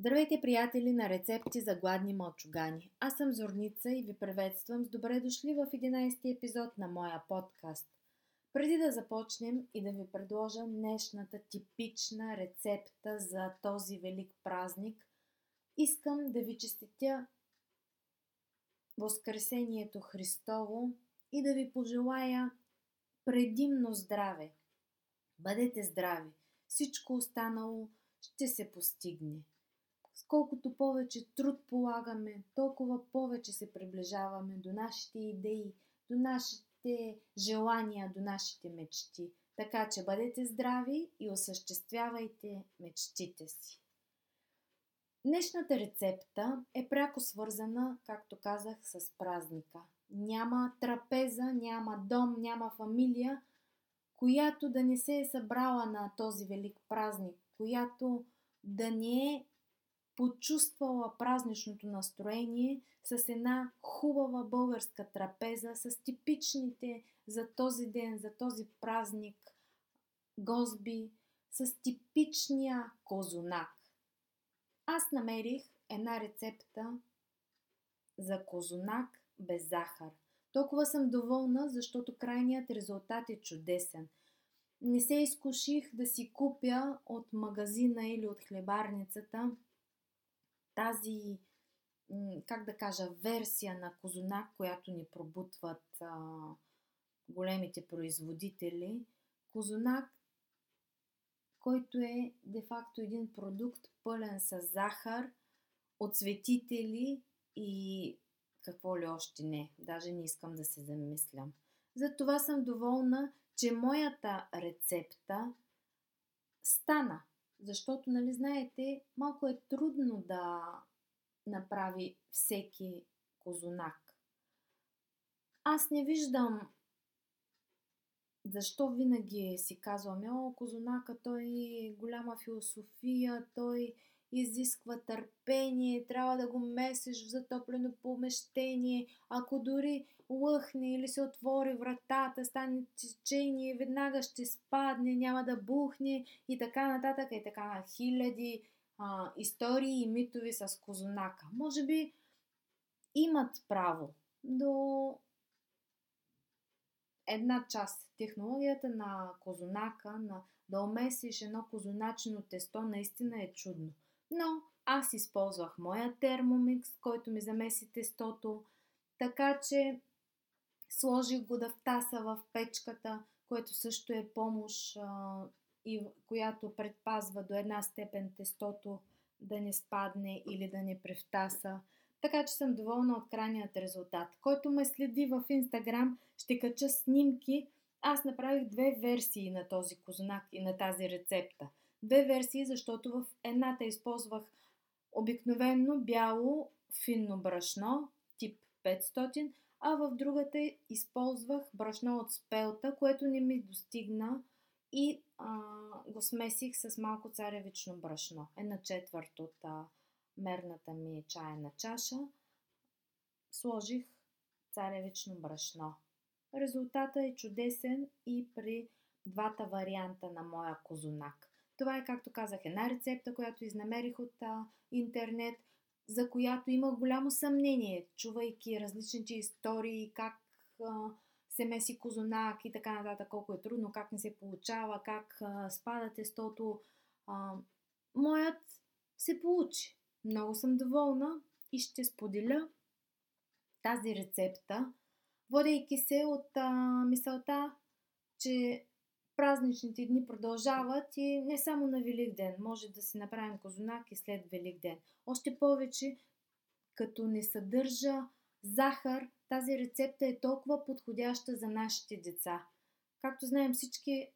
Здравейте, приятели на рецепти за гладни мълчугани. Аз съм Зорница и ви приветствам с добре дошли в 11 епизод на моя подкаст. Преди да започнем и да ви предложа днешната типична рецепта за този велик празник, искам да ви честитя Възкресението Христово и да ви пожелая предимно здраве. Бъдете здрави! Всичко останало ще се постигне. Колкото повече труд полагаме, толкова повече се приближаваме до нашите идеи, до нашите желания, до нашите мечти. Така че бъдете здрави и осъществявайте мечтите си. Днешната рецепта е пряко свързана, както казах, с празника. Няма трапеза, няма дом, няма фамилия, която да не се е събрала на този велик празник, която да не е почувствала празничното настроение с една хубава българска трапеза, с типичните за този ден, за този празник гозби, с типичния козунак. Аз намерих една рецепта за козунак без захар. Толкова съм доволна, защото крайният резултат е чудесен. Не се изкуших да си купя от магазина или от хлебарницата тази, как да кажа, версия на козунак, която ни пробутват а, големите производители. Козунак, който е де-факто един продукт пълен с захар, отсветители и какво ли още не. Даже не искам да се замислям. Затова съм доволна, че моята рецепта стана. Защото, нали знаете, малко е трудно да направи всеки козунак. Аз не виждам защо винаги си казваме, о, козунака, той е голяма философия, той изисква търпение, трябва да го месиш в затоплено помещение. Ако дори лъхне или се отвори вратата, стане течение, веднага ще спадне, няма да бухне и така нататък и така на хиляди а, истории и митови с козунака. Може би имат право до една част. Технологията на козунака, на да омесиш едно козуначено тесто, наистина е чудно. Но аз използвах моя термомикс, който ми замеси тестото, така че сложих го да втаса в печката, което също е помощ а, и която предпазва до една степен тестото да не спадне или да не превтаса. Така че съм доволна от крайният резултат. Който ме следи в Инстаграм, ще кача снимки. Аз направих две версии на този кознак и на тази рецепта – две версии, защото в едната използвах обикновено бяло финно брашно, тип 500, а в другата използвах брашно от спелта, което не ми достигна и а, го смесих с малко царевично брашно. Една четвърт от а, мерната ми чайна чаша. Сложих царевично брашно. Резултата е чудесен и при двата варианта на моя козунак. Това е, както казах, една рецепта, която изнамерих от а, интернет, за която има голямо съмнение, чувайки различните истории, как а, се меси козунак и така нататък, колко е трудно, как не се получава, как а, спада тестото. А, моят се получи. Много съм доволна и ще споделя тази рецепта, водейки се от а, мисълта, че празничните дни продължават и не само на Велик ден. Може да си направим козунак и след Велик ден. Още повече, като не съдържа захар, тази рецепта е толкова подходяща за нашите деца. Както знаем всички,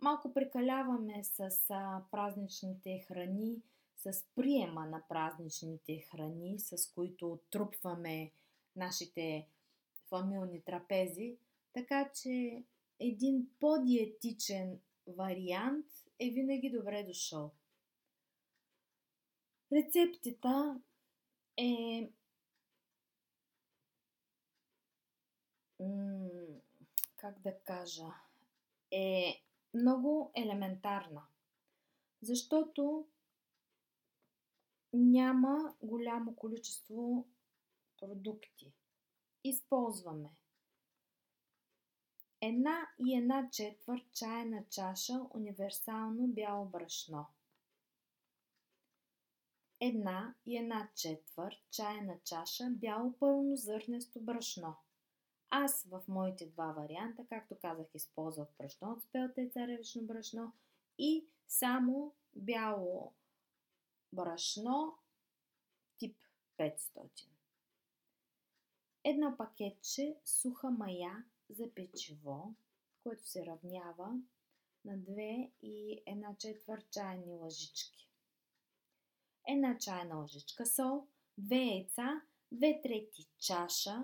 малко прекаляваме с а, празничните храни, с приема на празничните храни, с които трупваме нашите фамилни трапези. Така че един по-диетичен вариант е винаги добре дошъл. Рецептата е как да кажа, е много елементарна. Защото няма голямо количество продукти. Използваме една и една четвърт чайна чаша универсално бяло брашно. Една и една четвърт чайна чаша бяло пълнозърнесто брашно. Аз в моите два варианта, както казах, използвах брашно от спелта и царевично брашно и само бяло брашно тип 500. Едно пакетче суха мая за печиво, което се равнява на 2 и 1 четвърт чайни лъжички. Една чайна лъжичка сол, 2 яйца, 2 трети чаша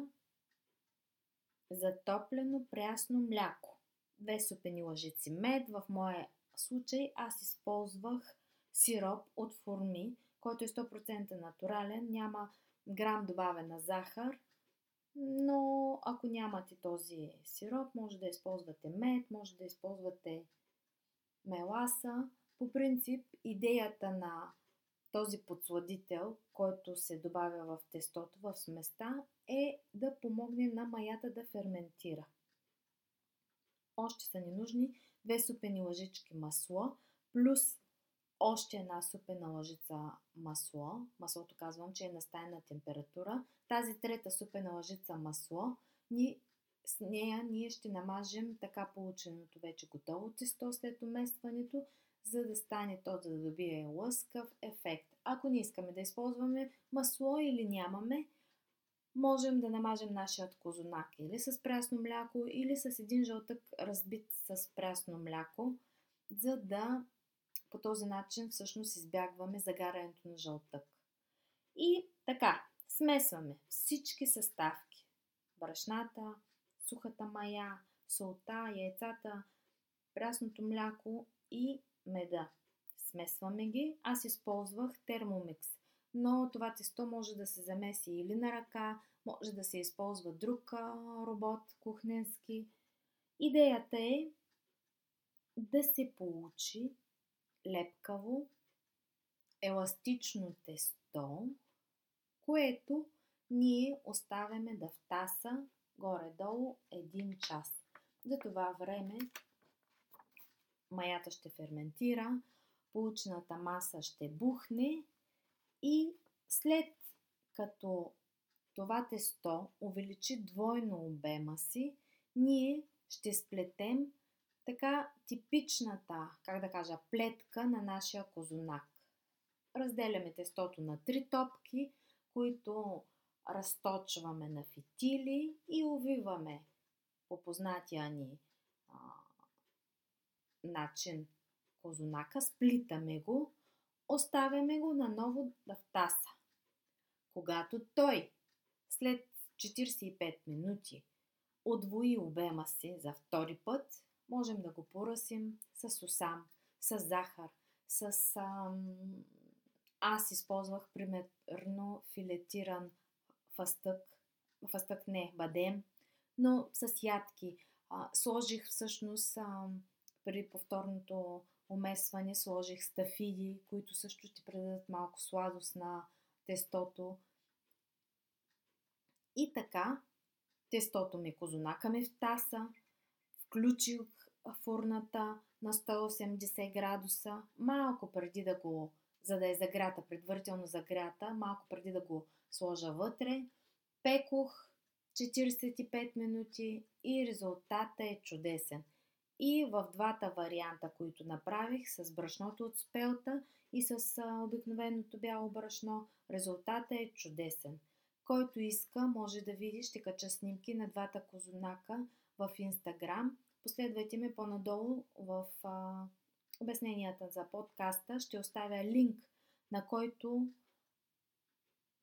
затоплено прясно мляко, 2 супени лъжици мед. В моя случай аз използвах сироп от форми, който е 100% натурален, няма грам добавена захар но ако нямате този сироп, може да използвате мед, може да използвате меласа. По принцип, идеята на този подсладител, който се добавя в тестото, в сместа, е да помогне на маята да ферментира. Още са ни нужни две супени лъжички масло, плюс още една супена лъжица масло. Маслото казвам, че е на стайна температура. Тази трета супена лъжица масло, ни, с нея ние ще намажем така полученото вече готово тесто след уместването, за да стане то да добие лъскав ефект. Ако не искаме да използваме масло или нямаме, можем да намажем нашият козунак или с прясно мляко, или с един жълтък разбит с прясно мляко, за да по този начин всъщност избягваме загарянето на жълтък. И така, смесваме всички съставки. Брашната, сухата мая, солта, яйцата, прясното мляко и меда. Смесваме ги. Аз използвах термомикс, но това тесто може да се замеси или на ръка, може да се използва друг робот кухненски. Идеята е да се получи лепкаво, еластично тесто, което ние оставяме да втаса горе-долу един час. За това време маята ще ферментира, получената маса ще бухне и след като това тесто увеличи двойно обема си, ние ще сплетем така типичната, как да кажа, плетка на нашия козунак. Разделяме тестото на три топки, които разточваме на фитили и увиваме по познатия ни а, начин козунака, сплитаме го, оставяме го наново да втаса. Когато той след 45 минути отвои обема си за втори път, можем да го поръсим с осам, с захар, с... Ам... Аз използвах примерно филетиран фастък, фастък не, бадем, но с ядки. А, сложих всъщност ам, при повторното умесване, сложих стафиди, които също ще предадат малко сладост на тестото. И така, тестото ми, козунака ми в таса, включих фурната на 180 градуса, малко преди да го, за да е загрята, предварително загрята, малко преди да го сложа вътре. Пекох 45 минути и резултата е чудесен. И в двата варианта, които направих с брашното от спелта и с обикновеното бяло брашно, резултата е чудесен. Който иска, може да види, ще кача снимки на двата козунака в Инстаграм Последвайте ме по-надолу в а, обясненията за подкаста. Ще оставя линк, на който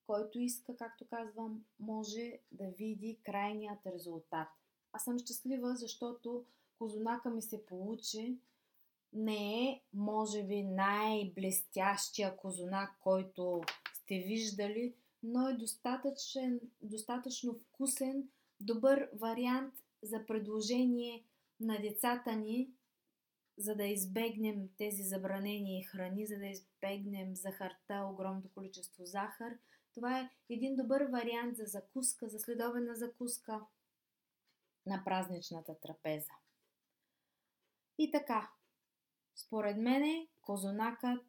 който иска, както казвам, може да види крайният резултат. Аз съм щастлива, защото козунака ми се получи. Не е, може би, най-блестящия козунак, който сте виждали, но е достатъчен, достатъчно вкусен, добър вариант за предложение на децата ни за да избегнем тези забранени храни, за да избегнем захарта, огромното количество захар. Това е един добър вариант за закуска, за следобедна закуска на празничната трапеза. И така, според мене козунакът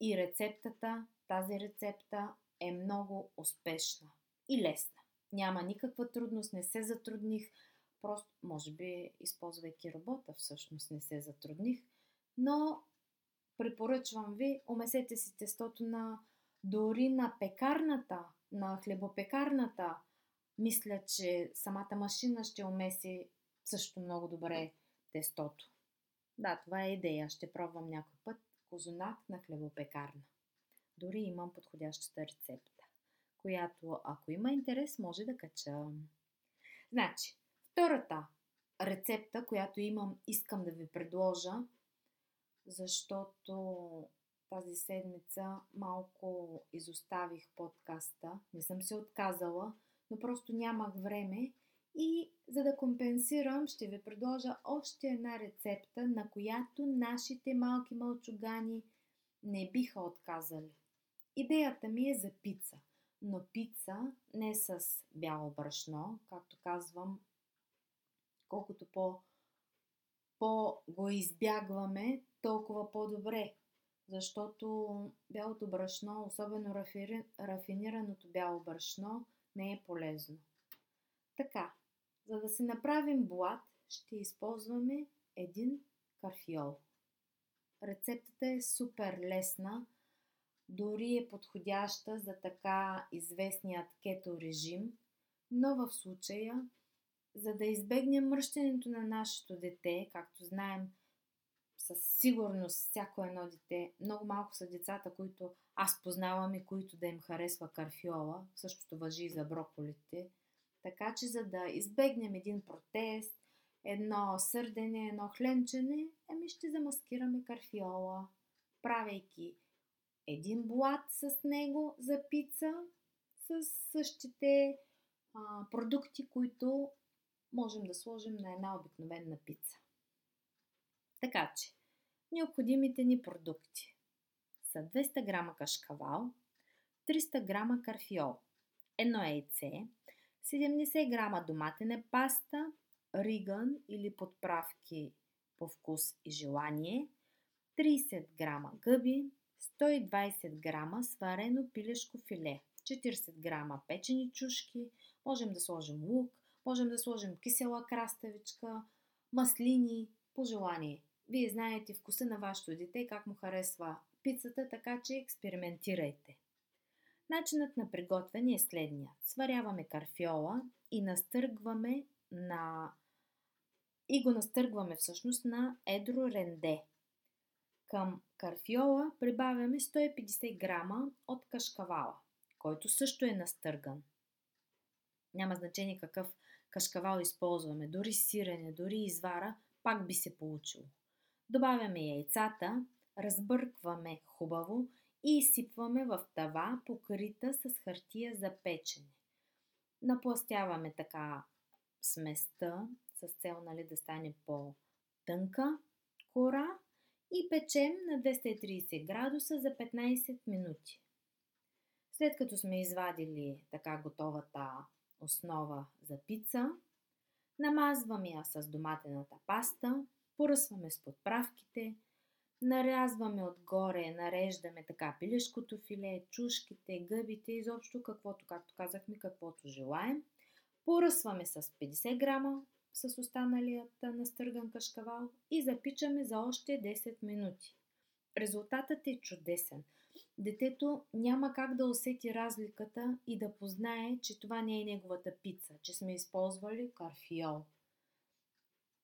и рецептата, тази рецепта е много успешна и лесна. Няма никаква трудност, не се затрудних, просто, може би, използвайки робота, всъщност не се затрудних, но препоръчвам ви, умесете си тестото на дори на пекарната, на хлебопекарната. Мисля, че самата машина ще умеси също много добре тестото. Да, това е идея. Ще пробвам някой път козунак на хлебопекарна. Дори имам подходящата рецепта, която, ако има интерес, може да кача. Значи, втората рецепта, която имам, искам да ви предложа, защото тази седмица малко изоставих подкаста. Не съм се отказала, но просто нямах време и за да компенсирам, ще ви предложа още една рецепта, на която нашите малки мълчугани не биха отказали. Идеята ми е за пица, но пица не с бяло брашно, както казвам, колкото по, по го избягваме, толкова по-добре. Защото бялото брашно, особено рафинираното бяло брашно, не е полезно. Така, за да си направим блат, ще използваме един карфиол. Рецептата е супер лесна, дори е подходяща за така известният кето режим, но в случая, за да избегнем мръщането на нашето дете, както знаем, със сигурност всяко едно дете, много малко са децата, които аз познавам и които да им харесва карфиола, същото въжи и за броколите – така че за да избегнем един протест, едно сърдене, едно хленчене, ами ще замаскираме карфиола, правейки един блат с него за пица, с същите а, продукти, които можем да сложим на една обикновена пица. Така че, необходимите ни продукти са 200 грама кашкавал, 300 грама карфиол, едно яйце, 70 грама доматена паста, риган или подправки по вкус и желание, 30 грама гъби, 120 грама сварено пилешко филе, 40 грама печени чушки, можем да сложим лук, можем да сложим кисела краставичка, маслини, по желание. Вие знаете вкуса на вашето дете, как му харесва пицата, така че експериментирайте. Начинът на приготвяне е следния. Сваряваме карфиола и настъргваме на... и го настъргваме всъщност на едро ренде. Към карфиола прибавяме 150 грама от кашкавала, който също е настърган. Няма значение какъв кашкавал използваме, дори сирене, дори извара, пак би се получило. Добавяме яйцата, разбъркваме хубаво и изсипваме в тава, покрита с хартия за печене. Напластяваме така сместа с цел нали, да стане по-тънка кора и печем на 230 градуса за 15 минути. След като сме извадили така готовата основа за пица, намазваме я с доматената паста, поръсваме с подправките – Нарязваме отгоре, нареждаме така пилешкото филе, чушките, гъбите, изобщо каквото, както казахме, каквото желаем. Поръсваме с 50 грама с останалият настърган кашкавал и запичаме за още 10 минути. Резултатът е чудесен. Детето няма как да усети разликата и да познае, че това не е неговата пица, че сме използвали карфиол.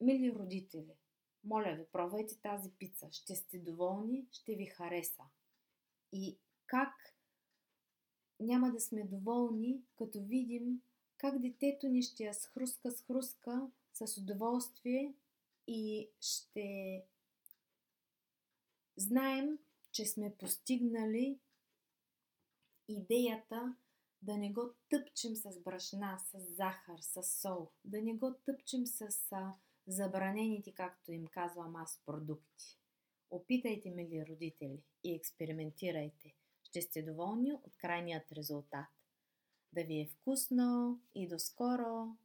Мили родители, моля ви, пробвайте тази пица. Ще сте доволни, ще ви хареса. И как няма да сме доволни, като видим как детето ни ще я схруска, схруска с удоволствие и ще знаем, че сме постигнали идеята да не го тъпчем с брашна, с захар, с сол, да не го тъпчем с забранените, както им казвам аз, продукти. Опитайте, мили родители, и експериментирайте. Ще сте доволни от крайният резултат. Да ви е вкусно и до скоро!